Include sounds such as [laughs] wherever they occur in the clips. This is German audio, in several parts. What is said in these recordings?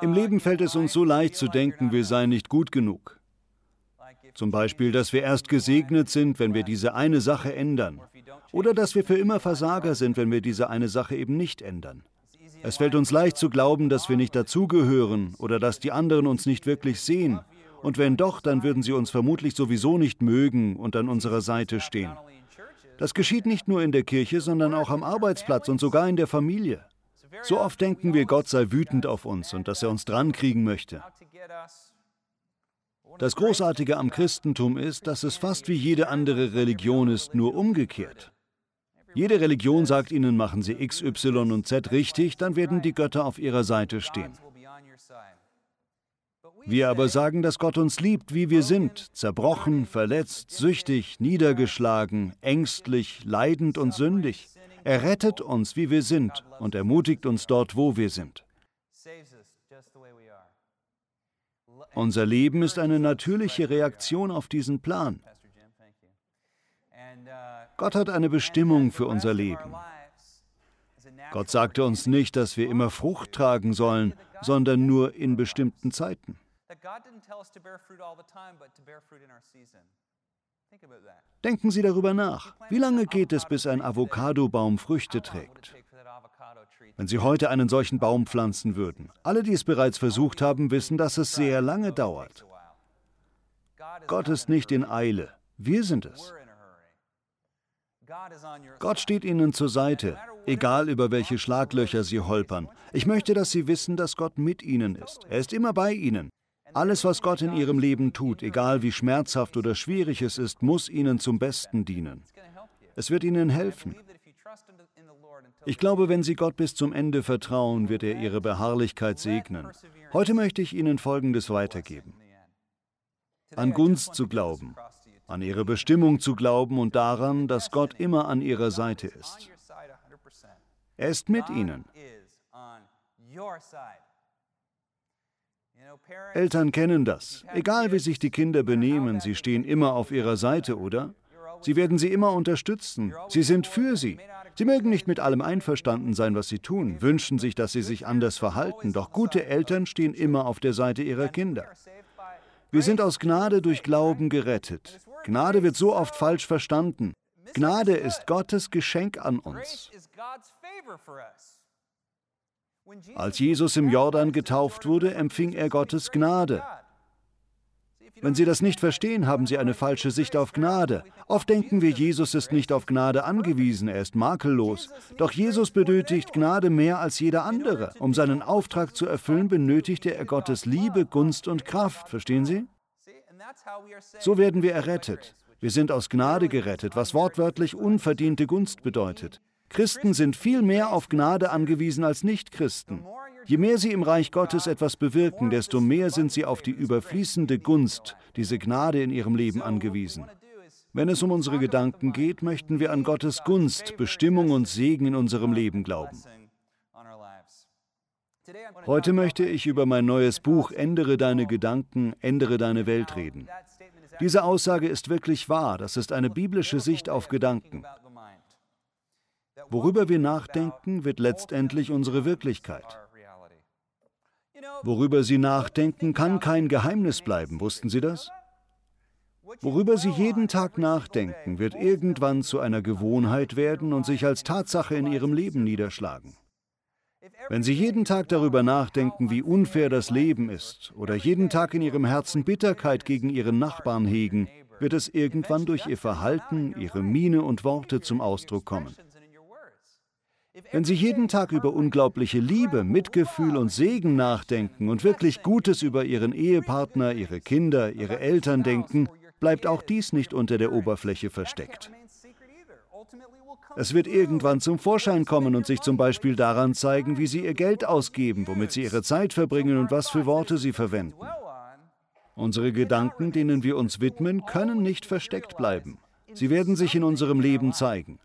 Im Leben fällt es uns so leicht zu denken, wir seien nicht gut genug. Zum Beispiel, dass wir erst gesegnet sind, wenn wir diese eine Sache ändern. Oder dass wir für immer Versager sind, wenn wir diese eine Sache eben nicht ändern. Es fällt uns leicht zu glauben, dass wir nicht dazugehören oder dass die anderen uns nicht wirklich sehen. Und wenn doch, dann würden sie uns vermutlich sowieso nicht mögen und an unserer Seite stehen. Das geschieht nicht nur in der Kirche, sondern auch am Arbeitsplatz und sogar in der Familie. So oft denken wir, Gott sei wütend auf uns und dass er uns drankriegen möchte. Das Großartige am Christentum ist, dass es fast wie jede andere Religion ist, nur umgekehrt. Jede Religion sagt ihnen, machen sie X, Y und Z richtig, dann werden die Götter auf ihrer Seite stehen. Wir aber sagen, dass Gott uns liebt, wie wir sind, zerbrochen, verletzt, süchtig, niedergeschlagen, ängstlich, leidend und sündig. Er rettet uns, wie wir sind, und ermutigt uns dort, wo wir sind. Unser Leben ist eine natürliche Reaktion auf diesen Plan. Gott hat eine Bestimmung für unser Leben. Gott sagte uns nicht, dass wir immer Frucht tragen sollen, sondern nur in bestimmten Zeiten. Denken Sie darüber nach. Wie lange geht es, bis ein Avocadobaum Früchte trägt? Wenn Sie heute einen solchen Baum pflanzen würden, alle, die es bereits versucht haben, wissen, dass es sehr lange dauert. Gott ist nicht in Eile, wir sind es. Gott steht Ihnen zur Seite, egal über welche Schlaglöcher Sie holpern. Ich möchte, dass Sie wissen, dass Gott mit Ihnen ist. Er ist immer bei Ihnen. Alles, was Gott in Ihrem Leben tut, egal wie schmerzhaft oder schwierig es ist, muss Ihnen zum Besten dienen. Es wird Ihnen helfen. Ich glaube, wenn Sie Gott bis zum Ende vertrauen, wird er Ihre Beharrlichkeit segnen. Heute möchte ich Ihnen Folgendes weitergeben. An Gunst zu glauben, an Ihre Bestimmung zu glauben und daran, dass Gott immer an Ihrer Seite ist. Er ist mit Ihnen. Eltern kennen das. Egal wie sich die Kinder benehmen, sie stehen immer auf ihrer Seite, oder? Sie werden sie immer unterstützen. Sie sind für sie. Sie mögen nicht mit allem einverstanden sein, was sie tun, wünschen sich, dass sie sich anders verhalten, doch gute Eltern stehen immer auf der Seite ihrer Kinder. Wir sind aus Gnade durch Glauben gerettet. Gnade wird so oft falsch verstanden. Gnade ist Gottes Geschenk an uns. Als Jesus im Jordan getauft wurde, empfing er Gottes Gnade. Wenn Sie das nicht verstehen, haben Sie eine falsche Sicht auf Gnade. Oft denken wir, Jesus ist nicht auf Gnade angewiesen, er ist makellos. Doch Jesus benötigt Gnade mehr als jeder andere. Um seinen Auftrag zu erfüllen, benötigte er Gottes Liebe, Gunst und Kraft. Verstehen Sie? So werden wir errettet. Wir sind aus Gnade gerettet, was wortwörtlich unverdiente Gunst bedeutet. Christen sind viel mehr auf Gnade angewiesen als Nichtchristen. Je mehr sie im Reich Gottes etwas bewirken, desto mehr sind sie auf die überfließende Gunst, diese Gnade in ihrem Leben angewiesen. Wenn es um unsere Gedanken geht, möchten wir an Gottes Gunst, Bestimmung und Segen in unserem Leben glauben. Heute möchte ich über mein neues Buch Ändere deine Gedanken, ändere deine Welt reden. Diese Aussage ist wirklich wahr, das ist eine biblische Sicht auf Gedanken. Worüber wir nachdenken, wird letztendlich unsere Wirklichkeit. Worüber Sie nachdenken, kann kein Geheimnis bleiben, wussten Sie das? Worüber Sie jeden Tag nachdenken, wird irgendwann zu einer Gewohnheit werden und sich als Tatsache in Ihrem Leben niederschlagen. Wenn Sie jeden Tag darüber nachdenken, wie unfair das Leben ist, oder jeden Tag in Ihrem Herzen Bitterkeit gegen Ihren Nachbarn hegen, wird es irgendwann durch Ihr Verhalten, Ihre Miene und Worte zum Ausdruck kommen. Wenn Sie jeden Tag über unglaubliche Liebe, Mitgefühl und Segen nachdenken und wirklich Gutes über Ihren Ehepartner, Ihre Kinder, Ihre Eltern denken, bleibt auch dies nicht unter der Oberfläche versteckt. Es wird irgendwann zum Vorschein kommen und sich zum Beispiel daran zeigen, wie Sie Ihr Geld ausgeben, womit Sie Ihre Zeit verbringen und was für Worte Sie verwenden. Unsere Gedanken, denen wir uns widmen, können nicht versteckt bleiben. Sie werden sich in unserem Leben zeigen.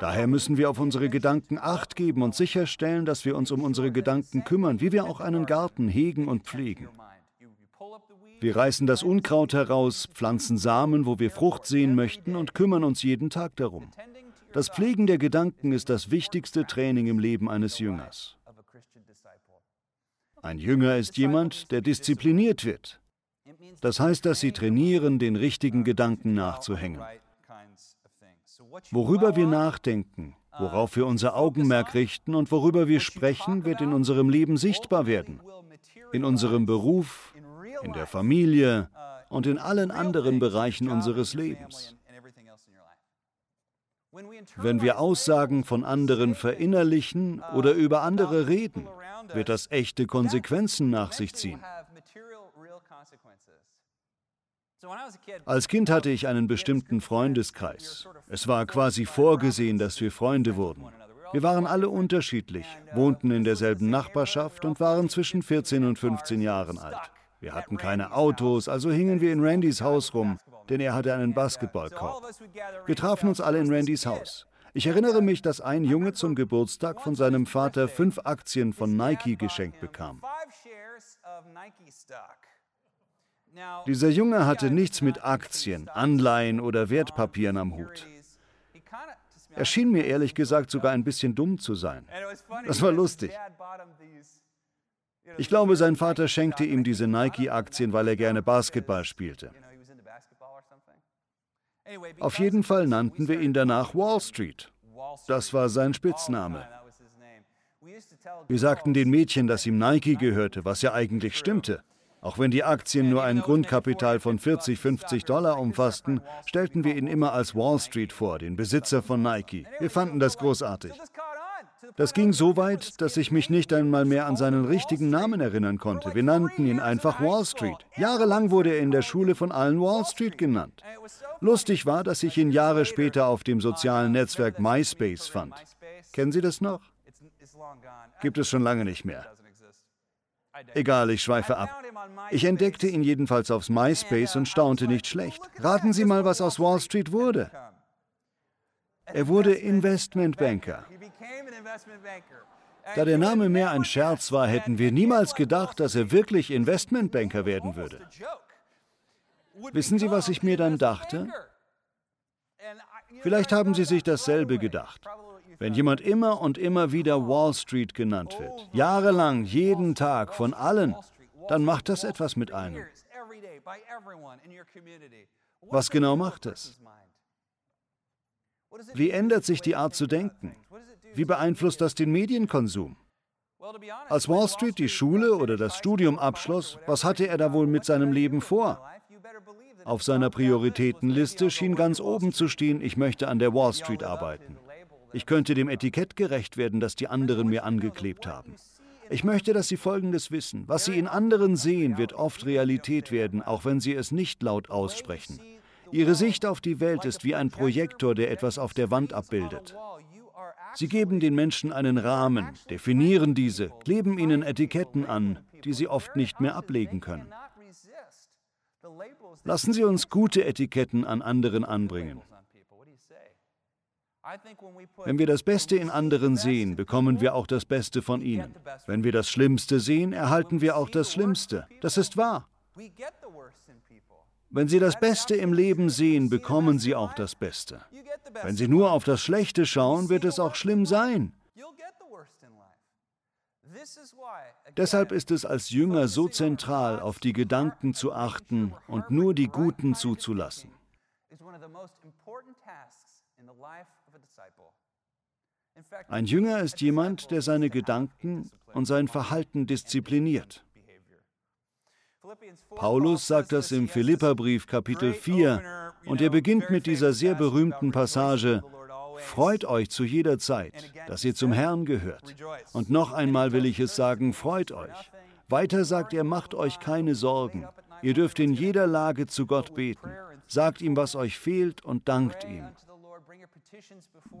Daher müssen wir auf unsere Gedanken acht geben und sicherstellen, dass wir uns um unsere Gedanken kümmern, wie wir auch einen Garten hegen und pflegen. Wir reißen das Unkraut heraus, pflanzen Samen, wo wir Frucht sehen möchten und kümmern uns jeden Tag darum. Das Pflegen der Gedanken ist das wichtigste Training im Leben eines Jüngers. Ein Jünger ist jemand, der diszipliniert wird. Das heißt, dass sie trainieren, den richtigen Gedanken nachzuhängen. Worüber wir nachdenken, worauf wir unser Augenmerk richten und worüber wir sprechen, wird in unserem Leben sichtbar werden. In unserem Beruf, in der Familie und in allen anderen Bereichen unseres Lebens. Wenn wir Aussagen von anderen verinnerlichen oder über andere reden, wird das echte Konsequenzen nach sich ziehen. Als Kind hatte ich einen bestimmten Freundeskreis. Es war quasi vorgesehen, dass wir Freunde wurden. Wir waren alle unterschiedlich, wohnten in derselben Nachbarschaft und waren zwischen 14 und 15 Jahren alt. Wir hatten keine Autos, also hingen wir in Randys Haus rum, denn er hatte einen Basketballkorb. Wir trafen uns alle in Randys Haus. Ich erinnere mich, dass ein Junge zum Geburtstag von seinem Vater fünf Aktien von Nike geschenkt bekam. Dieser Junge hatte nichts mit Aktien, Anleihen oder Wertpapieren am Hut. Er schien mir ehrlich gesagt sogar ein bisschen dumm zu sein. Das war lustig. Ich glaube, sein Vater schenkte ihm diese Nike-Aktien, weil er gerne Basketball spielte. Auf jeden Fall nannten wir ihn danach Wall Street. Das war sein Spitzname. Wir sagten den Mädchen, dass ihm Nike gehörte, was ja eigentlich stimmte. Auch wenn die Aktien nur ein Grundkapital von 40, 50 Dollar umfassten, stellten wir ihn immer als Wall Street vor, den Besitzer von Nike. Wir fanden das großartig. Das ging so weit, dass ich mich nicht einmal mehr an seinen richtigen Namen erinnern konnte. Wir nannten ihn einfach Wall Street. Jahrelang wurde er in der Schule von allen Wall Street genannt. Lustig war, dass ich ihn Jahre später auf dem sozialen Netzwerk MySpace fand. Kennen Sie das noch? Gibt es schon lange nicht mehr. Egal, ich schweife ab. Ich entdeckte ihn jedenfalls aufs MySpace und staunte nicht schlecht. Raten Sie mal, was aus Wall Street wurde. Er wurde Investmentbanker. Da der Name mehr ein Scherz war, hätten wir niemals gedacht, dass er wirklich Investmentbanker werden würde. Wissen Sie, was ich mir dann dachte? Vielleicht haben Sie sich dasselbe gedacht. Wenn jemand immer und immer wieder Wall Street genannt wird, jahrelang, jeden Tag, von allen, dann macht das etwas mit einem. Was genau macht es? Wie ändert sich die Art zu denken? Wie beeinflusst das den Medienkonsum? Als Wall Street die Schule oder das Studium abschloss, was hatte er da wohl mit seinem Leben vor? Auf seiner Prioritätenliste schien ganz oben zu stehen, ich möchte an der Wall Street arbeiten. Ich könnte dem Etikett gerecht werden, das die anderen mir angeklebt haben. Ich möchte, dass Sie Folgendes wissen. Was Sie in anderen sehen, wird oft Realität werden, auch wenn Sie es nicht laut aussprechen. Ihre Sicht auf die Welt ist wie ein Projektor, der etwas auf der Wand abbildet. Sie geben den Menschen einen Rahmen, definieren diese, kleben ihnen Etiketten an, die sie oft nicht mehr ablegen können. Lassen Sie uns gute Etiketten an anderen anbringen. Wenn wir das Beste in anderen sehen, bekommen wir auch das Beste von ihnen. Wenn wir das Schlimmste sehen, erhalten wir auch das Schlimmste. Das ist wahr. Wenn Sie das Beste im Leben sehen, bekommen Sie auch das Beste. Wenn Sie nur auf das Schlechte schauen, wird es auch schlimm sein. Deshalb ist es als Jünger so zentral, auf die Gedanken zu achten und nur die Guten zuzulassen. Ein Jünger ist jemand, der seine Gedanken und sein Verhalten diszipliniert. Paulus sagt das im Philipperbrief Kapitel 4 und er beginnt mit dieser sehr berühmten Passage, Freut euch zu jeder Zeit, dass ihr zum Herrn gehört. Und noch einmal will ich es sagen, freut euch. Weiter sagt er, macht euch keine Sorgen. Ihr dürft in jeder Lage zu Gott beten. Sagt ihm, was euch fehlt und dankt ihm.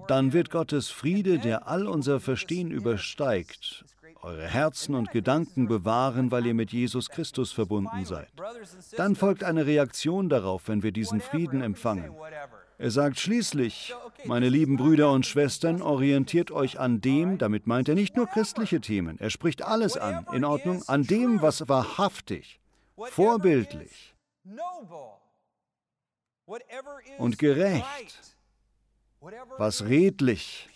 Dann wird Gottes Friede, der all unser Verstehen übersteigt, eure Herzen und Gedanken bewahren, weil ihr mit Jesus Christus verbunden seid. Dann folgt eine Reaktion darauf, wenn wir diesen Frieden empfangen. Er sagt schließlich, meine lieben Brüder und Schwestern, orientiert euch an dem, damit meint er nicht nur christliche Themen, er spricht alles an, in Ordnung, an dem, was wahrhaftig, vorbildlich und gerecht was redlich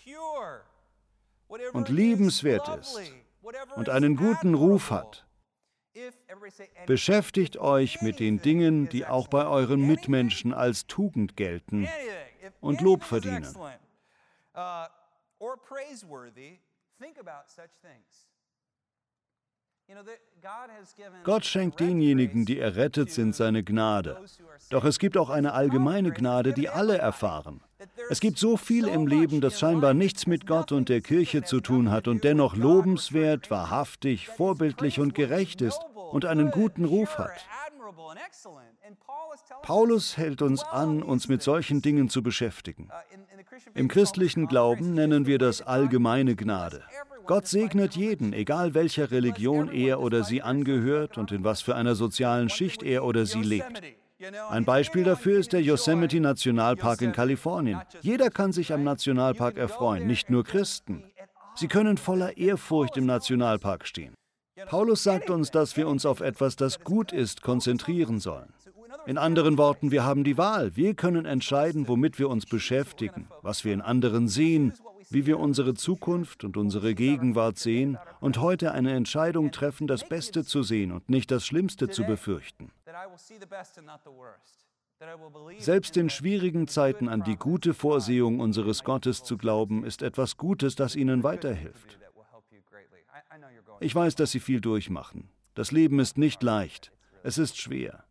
und liebenswert ist, und einen guten Ruf hat, beschäftigt euch mit den Dingen, die auch bei euren Mitmenschen als Tugend gelten und Lob verdienen. Gott schenkt denjenigen, die errettet sind, seine Gnade. Doch es gibt auch eine allgemeine Gnade, die alle erfahren. Es gibt so viel im Leben, das scheinbar nichts mit Gott und der Kirche zu tun hat und dennoch lobenswert, wahrhaftig, vorbildlich und gerecht ist und einen guten Ruf hat. Paulus hält uns an, uns mit solchen Dingen zu beschäftigen. Im christlichen Glauben nennen wir das allgemeine Gnade. Gott segnet jeden, egal welcher Religion er oder sie angehört und in was für einer sozialen Schicht er oder sie lebt. Ein Beispiel dafür ist der Yosemite Nationalpark in Kalifornien. Jeder kann sich am Nationalpark erfreuen, nicht nur Christen. Sie können voller Ehrfurcht im Nationalpark stehen. Paulus sagt uns, dass wir uns auf etwas, das gut ist, konzentrieren sollen. In anderen Worten, wir haben die Wahl. Wir können entscheiden, womit wir uns beschäftigen, was wir in anderen sehen, wie wir unsere Zukunft und unsere Gegenwart sehen und heute eine Entscheidung treffen, das Beste zu sehen und nicht das Schlimmste zu befürchten. Selbst in schwierigen Zeiten an die gute Vorsehung unseres Gottes zu glauben, ist etwas Gutes, das Ihnen weiterhilft. Ich weiß, dass Sie viel durchmachen. Das Leben ist nicht leicht. Es ist schwer.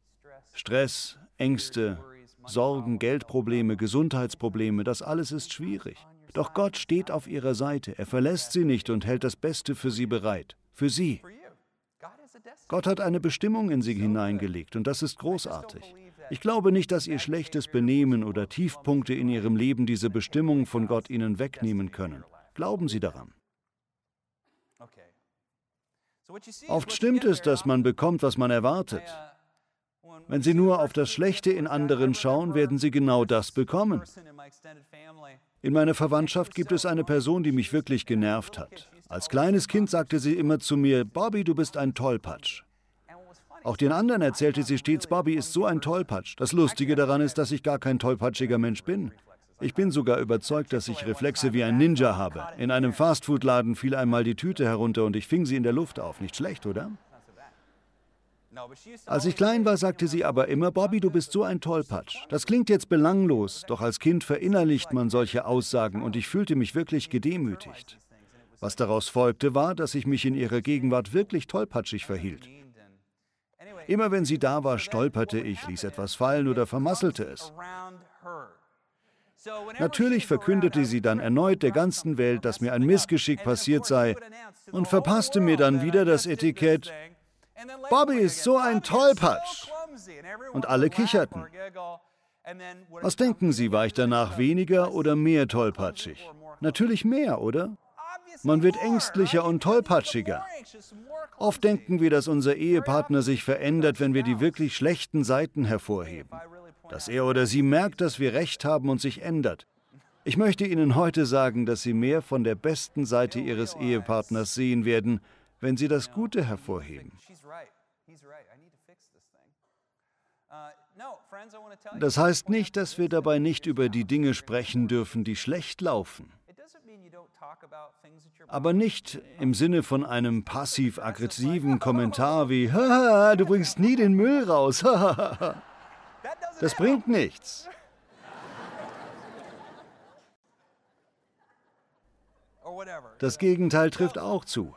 Stress, Ängste, Sorgen, Geldprobleme, Gesundheitsprobleme, das alles ist schwierig. Doch Gott steht auf ihrer Seite. Er verlässt sie nicht und hält das Beste für sie bereit. Für sie. Gott hat eine Bestimmung in sie hineingelegt und das ist großartig. Ich glaube nicht, dass ihr schlechtes Benehmen oder Tiefpunkte in ihrem Leben diese Bestimmung von Gott ihnen wegnehmen können. Glauben Sie daran. Oft stimmt es, dass man bekommt, was man erwartet. Wenn Sie nur auf das Schlechte in anderen schauen, werden Sie genau das bekommen. In meiner Verwandtschaft gibt es eine Person, die mich wirklich genervt hat. Als kleines Kind sagte sie immer zu mir, Bobby, du bist ein Tollpatsch. Auch den anderen erzählte sie stets, Bobby ist so ein Tollpatsch. Das Lustige daran ist, dass ich gar kein tollpatschiger Mensch bin. Ich bin sogar überzeugt, dass ich Reflexe wie ein Ninja habe. In einem Fastfood-Laden fiel einmal die Tüte herunter und ich fing sie in der Luft auf. Nicht schlecht, oder? Als ich klein war, sagte sie aber immer, Bobby, du bist so ein Tollpatsch. Das klingt jetzt belanglos, doch als Kind verinnerlicht man solche Aussagen und ich fühlte mich wirklich gedemütigt. Was daraus folgte, war, dass ich mich in ihrer Gegenwart wirklich tollpatschig verhielt. Immer wenn sie da war, stolperte ich, ließ etwas fallen oder vermasselte es. Natürlich verkündete sie dann erneut der ganzen Welt, dass mir ein Missgeschick passiert sei und verpasste mir dann wieder das Etikett, Bobby ist so ein Tollpatsch. Und alle kicherten. Was denken Sie, war ich danach weniger oder mehr tollpatschig? Natürlich mehr, oder? Man wird ängstlicher und tollpatschiger. Oft denken wir, dass unser Ehepartner sich verändert, wenn wir die wirklich schlechten Seiten hervorheben. Dass er oder sie merkt, dass wir recht haben und sich ändert. Ich möchte Ihnen heute sagen, dass Sie mehr von der besten Seite Ihres Ehepartners sehen werden, wenn Sie das Gute hervorheben. Das heißt nicht, dass wir dabei nicht über die Dinge sprechen dürfen, die schlecht laufen. Aber nicht im Sinne von einem passiv-aggressiven Kommentar wie, du bringst nie den Müll raus. [laughs] das bringt nichts. Das Gegenteil trifft auch zu.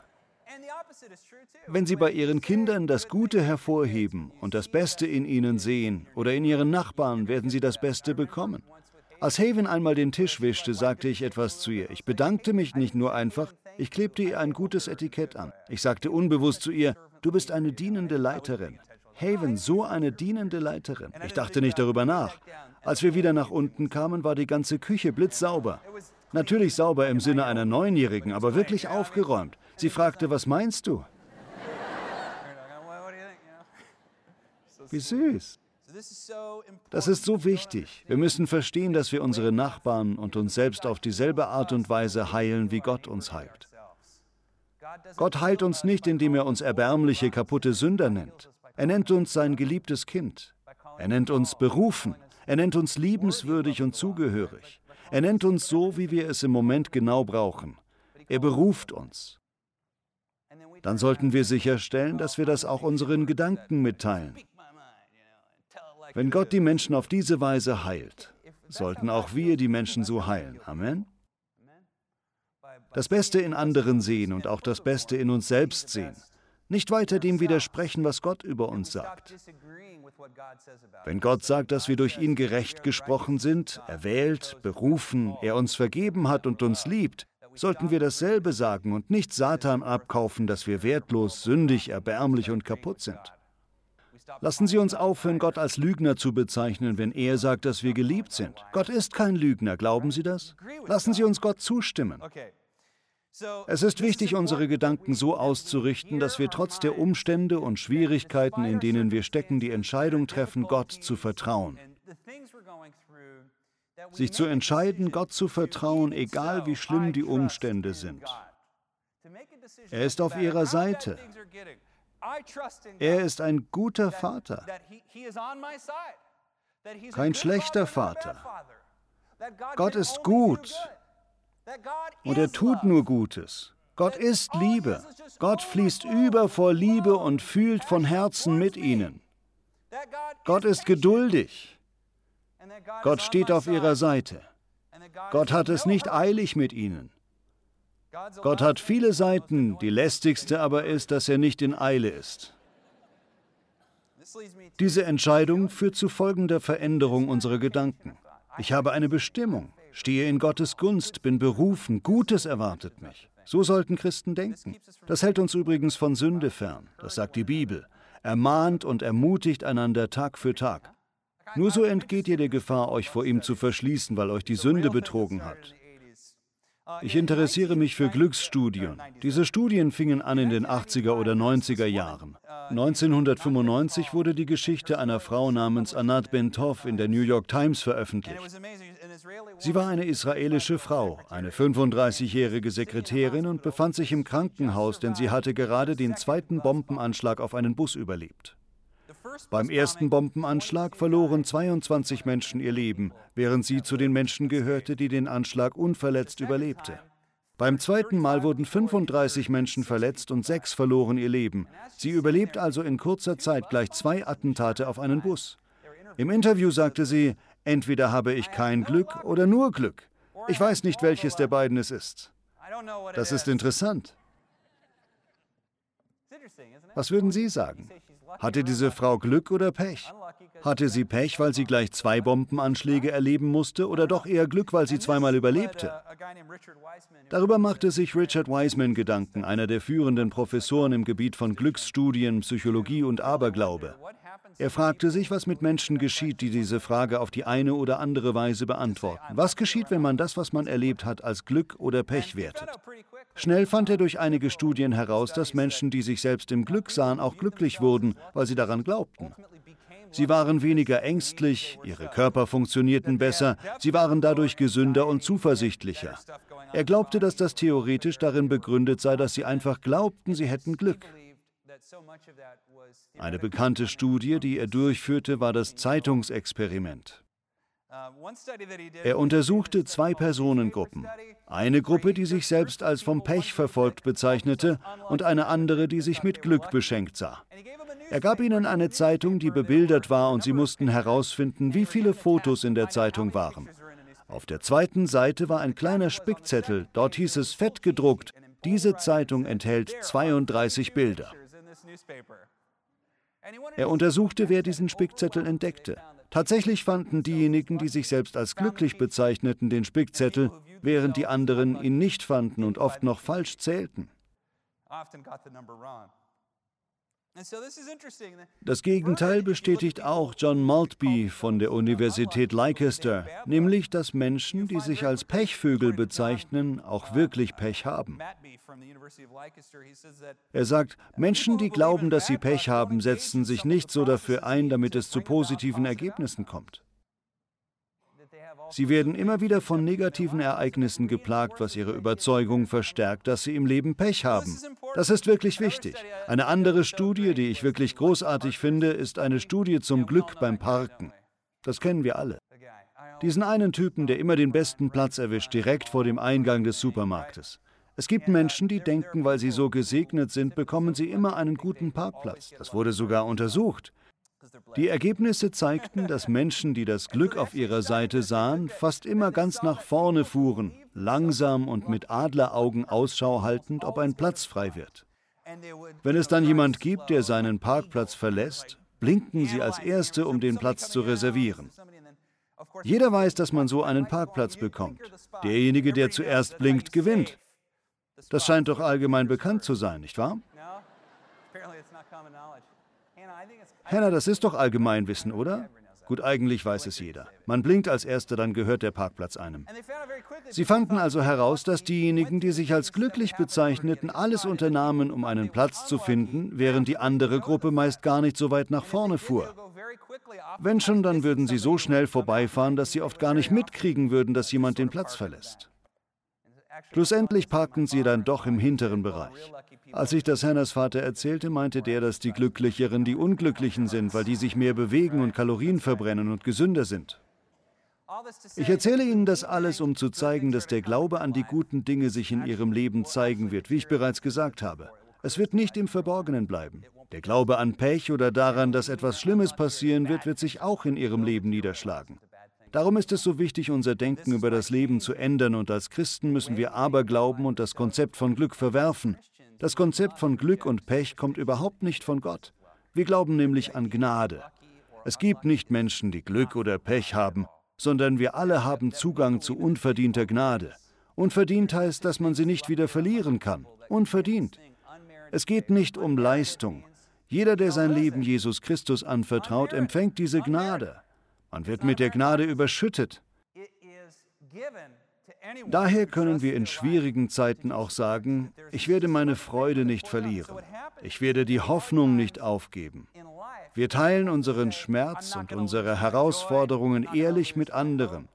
Wenn Sie bei Ihren Kindern das Gute hervorheben und das Beste in ihnen sehen oder in Ihren Nachbarn, werden Sie das Beste bekommen. Als Haven einmal den Tisch wischte, sagte ich etwas zu ihr. Ich bedankte mich nicht nur einfach, ich klebte ihr ein gutes Etikett an. Ich sagte unbewusst zu ihr, du bist eine dienende Leiterin. Haven, so eine dienende Leiterin. Ich dachte nicht darüber nach. Als wir wieder nach unten kamen, war die ganze Küche blitzsauber. Natürlich sauber im Sinne einer Neunjährigen, aber wirklich aufgeräumt. Sie fragte, was meinst du? Wie süß. Das ist so wichtig. Wir müssen verstehen, dass wir unsere Nachbarn und uns selbst auf dieselbe Art und Weise heilen, wie Gott uns heilt. Gott heilt uns nicht, indem er uns erbärmliche, kaputte Sünder nennt. Er nennt uns sein geliebtes Kind. Er nennt uns berufen. Er nennt uns liebenswürdig und zugehörig. Er nennt uns so, wie wir es im Moment genau brauchen. Er beruft uns. Dann sollten wir sicherstellen, dass wir das auch unseren Gedanken mitteilen. Wenn Gott die Menschen auf diese Weise heilt, sollten auch wir die Menschen so heilen. Amen. Das Beste in anderen sehen und auch das Beste in uns selbst sehen. Nicht weiter dem widersprechen, was Gott über uns sagt. Wenn Gott sagt, dass wir durch ihn gerecht gesprochen sind, erwählt, berufen, er uns vergeben hat und uns liebt, sollten wir dasselbe sagen und nicht Satan abkaufen, dass wir wertlos, sündig, erbärmlich und kaputt sind. Lassen Sie uns aufhören, Gott als Lügner zu bezeichnen, wenn er sagt, dass wir geliebt sind. Gott ist kein Lügner, glauben Sie das? Lassen Sie uns Gott zustimmen. Es ist wichtig, unsere Gedanken so auszurichten, dass wir trotz der Umstände und Schwierigkeiten, in denen wir stecken, die Entscheidung treffen, Gott zu vertrauen. Sich zu entscheiden, Gott zu vertrauen, egal wie schlimm die Umstände sind. Er ist auf ihrer Seite. Er ist ein guter Vater, kein schlechter Vater. Gott ist gut und er tut nur Gutes. Gott ist Liebe. Gott fließt über vor Liebe und fühlt von Herzen mit ihnen. Gott ist geduldig. Gott steht auf ihrer Seite. Gott hat es nicht eilig mit ihnen. Gott hat viele Seiten, die lästigste aber ist, dass er nicht in Eile ist. Diese Entscheidung führt zu folgender Veränderung unserer Gedanken. Ich habe eine Bestimmung, stehe in Gottes Gunst, bin berufen, Gutes erwartet mich. So sollten Christen denken. Das hält uns übrigens von Sünde fern, das sagt die Bibel. Ermahnt und ermutigt einander Tag für Tag. Nur so entgeht ihr der Gefahr, euch vor ihm zu verschließen, weil euch die Sünde betrogen hat. Ich interessiere mich für Glücksstudien. Diese Studien fingen an in den 80er oder 90er Jahren. 1995 wurde die Geschichte einer Frau namens Anat Bentov in der New York Times veröffentlicht. Sie war eine israelische Frau, eine 35-jährige Sekretärin und befand sich im Krankenhaus, denn sie hatte gerade den zweiten Bombenanschlag auf einen Bus überlebt. Beim ersten Bombenanschlag verloren 22 Menschen ihr Leben, während sie zu den Menschen gehörte, die den Anschlag unverletzt überlebte. Beim zweiten Mal wurden 35 Menschen verletzt und sechs verloren ihr Leben. Sie überlebt also in kurzer Zeit gleich zwei Attentate auf einen Bus. Im Interview sagte sie, entweder habe ich kein Glück oder nur Glück. Ich weiß nicht, welches der beiden es ist. Das ist interessant. Was würden Sie sagen? Hatte diese Frau Glück oder Pech? Hatte sie Pech, weil sie gleich zwei Bombenanschläge erleben musste oder doch eher Glück, weil sie zweimal überlebte? Darüber machte sich Richard Wiseman Gedanken, einer der führenden Professoren im Gebiet von Glücksstudien, Psychologie und Aberglaube. Er fragte sich, was mit Menschen geschieht, die diese Frage auf die eine oder andere Weise beantworten. Was geschieht, wenn man das, was man erlebt hat, als Glück oder Pech wertet? Schnell fand er durch einige Studien heraus, dass Menschen, die sich selbst im Glück sahen, auch glücklich wurden, weil sie daran glaubten. Sie waren weniger ängstlich, ihre Körper funktionierten besser, sie waren dadurch gesünder und zuversichtlicher. Er glaubte, dass das theoretisch darin begründet sei, dass sie einfach glaubten, sie hätten Glück. Eine bekannte Studie, die er durchführte, war das Zeitungsexperiment. Er untersuchte zwei Personengruppen. Eine Gruppe, die sich selbst als vom Pech verfolgt bezeichnete und eine andere, die sich mit Glück beschenkt sah. Er gab ihnen eine Zeitung, die bebildert war und sie mussten herausfinden, wie viele Fotos in der Zeitung waren. Auf der zweiten Seite war ein kleiner Spickzettel, dort hieß es fett gedruckt, diese Zeitung enthält 32 Bilder. Er untersuchte, wer diesen Spickzettel entdeckte. Tatsächlich fanden diejenigen, die sich selbst als glücklich bezeichneten, den Spickzettel, während die anderen ihn nicht fanden und oft noch falsch zählten. Das Gegenteil bestätigt auch John Maltby von der Universität Leicester, nämlich dass Menschen, die sich als Pechvögel bezeichnen, auch wirklich Pech haben. Er sagt, Menschen, die glauben, dass sie Pech haben, setzen sich nicht so dafür ein, damit es zu positiven Ergebnissen kommt. Sie werden immer wieder von negativen Ereignissen geplagt, was ihre Überzeugung verstärkt, dass sie im Leben Pech haben. Das ist wirklich wichtig. Eine andere Studie, die ich wirklich großartig finde, ist eine Studie zum Glück beim Parken. Das kennen wir alle. Diesen einen Typen, der immer den besten Platz erwischt, direkt vor dem Eingang des Supermarktes. Es gibt Menschen, die denken, weil sie so gesegnet sind, bekommen sie immer einen guten Parkplatz. Das wurde sogar untersucht. Die Ergebnisse zeigten, dass Menschen, die das Glück auf ihrer Seite sahen, fast immer ganz nach vorne fuhren, langsam und mit Adleraugen Ausschau haltend, ob ein Platz frei wird. Wenn es dann jemand gibt, der seinen Parkplatz verlässt, blinken sie als Erste, um den Platz zu reservieren. Jeder weiß, dass man so einen Parkplatz bekommt. Derjenige, der zuerst blinkt, gewinnt. Das scheint doch allgemein bekannt zu sein, nicht wahr? Hannah, das ist doch Allgemeinwissen, oder? Gut, eigentlich weiß es jeder. Man blinkt als Erster, dann gehört der Parkplatz einem. Sie fanden also heraus, dass diejenigen, die sich als glücklich bezeichneten, alles unternahmen, um einen Platz zu finden, während die andere Gruppe meist gar nicht so weit nach vorne fuhr. Wenn schon, dann würden sie so schnell vorbeifahren, dass sie oft gar nicht mitkriegen würden, dass jemand den Platz verlässt. Schlussendlich parkten sie dann doch im hinteren Bereich. Als ich das Hannahs Vater erzählte, meinte der, dass die Glücklicheren die Unglücklichen sind, weil die sich mehr bewegen und Kalorien verbrennen und gesünder sind. Ich erzähle Ihnen das alles, um zu zeigen, dass der Glaube an die guten Dinge sich in Ihrem Leben zeigen wird, wie ich bereits gesagt habe. Es wird nicht im Verborgenen bleiben. Der Glaube an Pech oder daran, dass etwas Schlimmes passieren wird, wird sich auch in Ihrem Leben niederschlagen. Darum ist es so wichtig, unser Denken über das Leben zu ändern und als Christen müssen wir Aberglauben und das Konzept von Glück verwerfen. Das Konzept von Glück und Pech kommt überhaupt nicht von Gott. Wir glauben nämlich an Gnade. Es gibt nicht Menschen, die Glück oder Pech haben, sondern wir alle haben Zugang zu unverdienter Gnade. Unverdient heißt, dass man sie nicht wieder verlieren kann. Unverdient. Es geht nicht um Leistung. Jeder, der sein Leben Jesus Christus anvertraut, empfängt diese Gnade. Man wird mit der Gnade überschüttet. Daher können wir in schwierigen Zeiten auch sagen, ich werde meine Freude nicht verlieren. Ich werde die Hoffnung nicht aufgeben. Wir teilen unseren Schmerz und unsere Herausforderungen ehrlich mit anderen.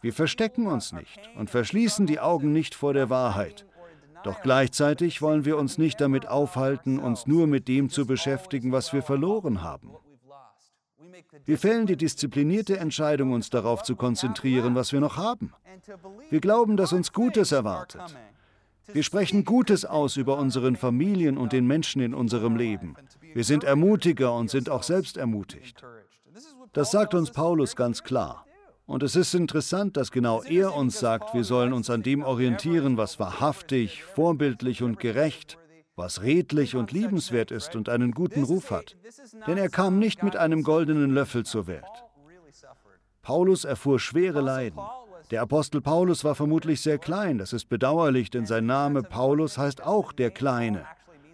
Wir verstecken uns nicht und verschließen die Augen nicht vor der Wahrheit. Doch gleichzeitig wollen wir uns nicht damit aufhalten, uns nur mit dem zu beschäftigen, was wir verloren haben. Wir fällen die disziplinierte Entscheidung, uns darauf zu konzentrieren, was wir noch haben. Wir glauben, dass uns Gutes erwartet. Wir sprechen Gutes aus über unseren Familien und den Menschen in unserem Leben. Wir sind Ermutiger und sind auch selbst ermutigt. Das sagt uns Paulus ganz klar. Und es ist interessant, dass genau er uns sagt, wir sollen uns an dem orientieren, was wahrhaftig, vorbildlich und gerecht, was redlich und liebenswert ist und einen guten Ruf hat. Denn er kam nicht mit einem goldenen Löffel zur Welt. Paulus erfuhr schwere Leiden. Der Apostel Paulus war vermutlich sehr klein. Das ist bedauerlich, denn sein Name Paulus heißt auch der Kleine.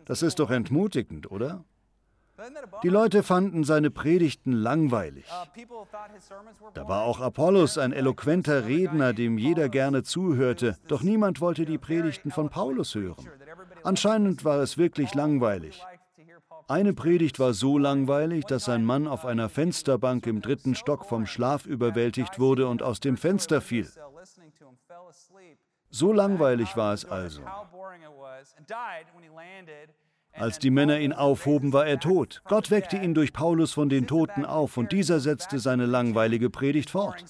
Das ist doch entmutigend, oder? Die Leute fanden seine Predigten langweilig. Da war auch Apollos ein eloquenter Redner, dem jeder gerne zuhörte, doch niemand wollte die Predigten von Paulus hören. Anscheinend war es wirklich langweilig. Eine Predigt war so langweilig, dass ein Mann auf einer Fensterbank im dritten Stock vom Schlaf überwältigt wurde und aus dem Fenster fiel. So langweilig war es also. Als die Männer ihn aufhoben, war er tot. Gott weckte ihn durch Paulus von den Toten auf und dieser setzte seine langweilige Predigt fort.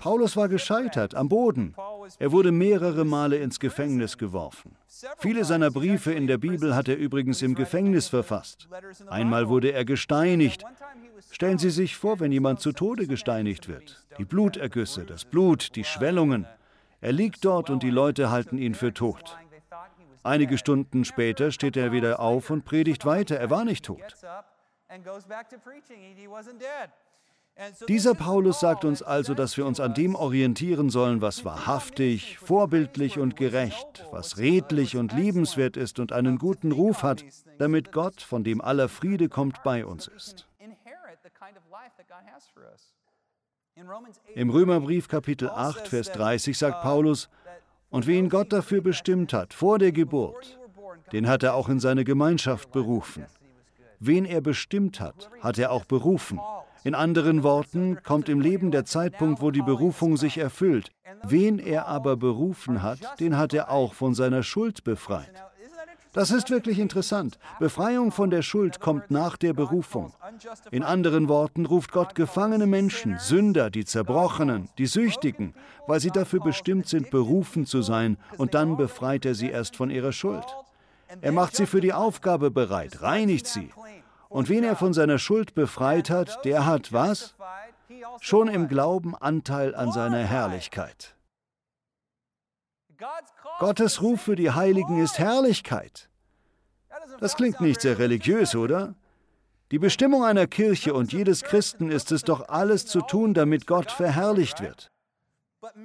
Paulus war gescheitert, am Boden. Er wurde mehrere Male ins Gefängnis geworfen. Viele seiner Briefe in der Bibel hat er übrigens im Gefängnis verfasst. Einmal wurde er gesteinigt. Stellen Sie sich vor, wenn jemand zu Tode gesteinigt wird. Die Blutergüsse, das Blut, die Schwellungen. Er liegt dort und die Leute halten ihn für tot. Einige Stunden später steht er wieder auf und predigt weiter. Er war nicht tot. Dieser Paulus sagt uns also, dass wir uns an dem orientieren sollen, was wahrhaftig, vorbildlich und gerecht, was redlich und liebenswert ist und einen guten Ruf hat, damit Gott, von dem aller Friede kommt, bei uns ist. Im Römerbrief Kapitel 8, Vers 30 sagt Paulus, und wen Gott dafür bestimmt hat, vor der Geburt, den hat er auch in seine Gemeinschaft berufen. Wen er bestimmt hat, hat er auch berufen. In anderen Worten kommt im Leben der Zeitpunkt, wo die Berufung sich erfüllt. Wen er aber berufen hat, den hat er auch von seiner Schuld befreit. Das ist wirklich interessant. Befreiung von der Schuld kommt nach der Berufung. In anderen Worten ruft Gott gefangene Menschen, Sünder, die Zerbrochenen, die Süchtigen, weil sie dafür bestimmt sind, berufen zu sein, und dann befreit er sie erst von ihrer Schuld. Er macht sie für die Aufgabe bereit, reinigt sie. Und wen er von seiner Schuld befreit hat, der hat was? Schon im Glauben Anteil an seiner Herrlichkeit. Gottes Ruf für die Heiligen ist Herrlichkeit. Das klingt nicht sehr religiös, oder? Die Bestimmung einer Kirche und jedes Christen ist es doch alles zu tun, damit Gott verherrlicht wird.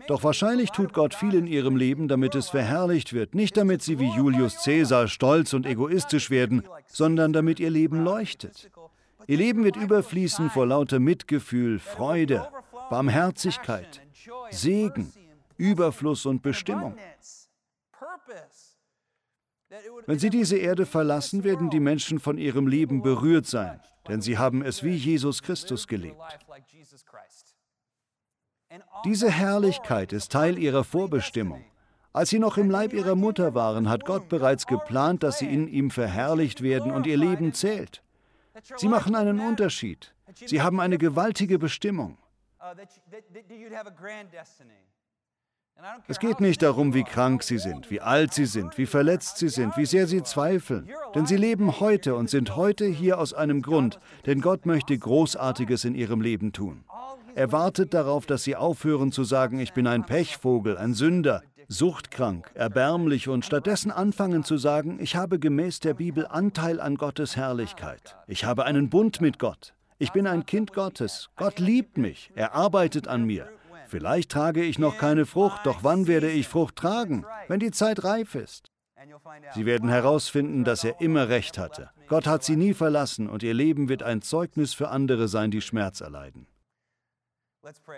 Doch wahrscheinlich tut Gott viel in ihrem Leben, damit es verherrlicht wird, nicht damit sie wie Julius Caesar stolz und egoistisch werden, sondern damit ihr Leben leuchtet. Ihr Leben wird überfließen vor lauter Mitgefühl, Freude, Barmherzigkeit, Segen, Überfluss und Bestimmung. Wenn sie diese Erde verlassen, werden die Menschen von ihrem Leben berührt sein, denn sie haben es wie Jesus Christus gelebt. Diese Herrlichkeit ist Teil ihrer Vorbestimmung. Als sie noch im Leib ihrer Mutter waren, hat Gott bereits geplant, dass sie in ihm verherrlicht werden und ihr Leben zählt. Sie machen einen Unterschied. Sie haben eine gewaltige Bestimmung. Es geht nicht darum, wie krank sie sind, wie alt sie sind, wie verletzt sie sind, wie sehr sie zweifeln. Denn sie leben heute und sind heute hier aus einem Grund, denn Gott möchte Großartiges in ihrem Leben tun. Er wartet darauf, dass sie aufhören zu sagen, ich bin ein Pechvogel, ein Sünder, suchtkrank, erbärmlich und stattdessen anfangen zu sagen, ich habe gemäß der Bibel Anteil an Gottes Herrlichkeit. Ich habe einen Bund mit Gott. Ich bin ein Kind Gottes. Gott liebt mich. Er arbeitet an mir. Vielleicht trage ich noch keine Frucht, doch wann werde ich Frucht tragen? Wenn die Zeit reif ist. Sie werden herausfinden, dass er immer recht hatte. Gott hat sie nie verlassen und ihr Leben wird ein Zeugnis für andere sein, die Schmerz erleiden.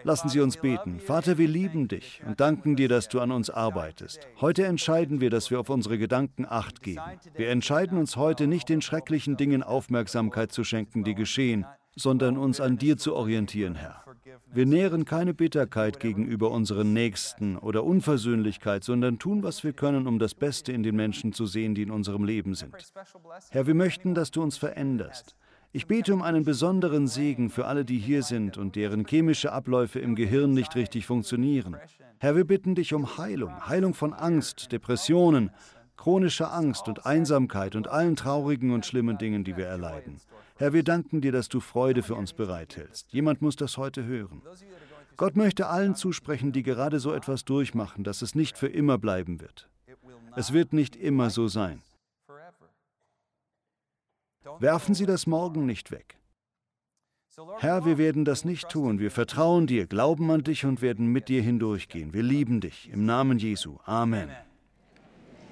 Lassen Sie uns beten. Vater, wir lieben dich und danken dir, dass du an uns arbeitest. Heute entscheiden wir, dass wir auf unsere Gedanken acht geben. Wir entscheiden uns heute nicht den schrecklichen Dingen Aufmerksamkeit zu schenken, die geschehen, sondern uns an dir zu orientieren, Herr. Wir nähren keine Bitterkeit gegenüber unseren Nächsten oder Unversöhnlichkeit, sondern tun, was wir können, um das Beste in den Menschen zu sehen, die in unserem Leben sind. Herr, wir möchten, dass du uns veränderst. Ich bete um einen besonderen Segen für alle, die hier sind und deren chemische Abläufe im Gehirn nicht richtig funktionieren. Herr, wir bitten dich um Heilung, Heilung von Angst, Depressionen, chronischer Angst und Einsamkeit und allen traurigen und schlimmen Dingen, die wir erleiden. Herr, wir danken dir, dass du Freude für uns bereithältst. Jemand muss das heute hören. Gott möchte allen zusprechen, die gerade so etwas durchmachen, dass es nicht für immer bleiben wird. Es wird nicht immer so sein. Werfen Sie das Morgen nicht weg. Herr, wir werden das nicht tun. Wir vertrauen dir, glauben an dich und werden mit dir hindurchgehen. Wir lieben dich. Im Namen Jesu. Amen.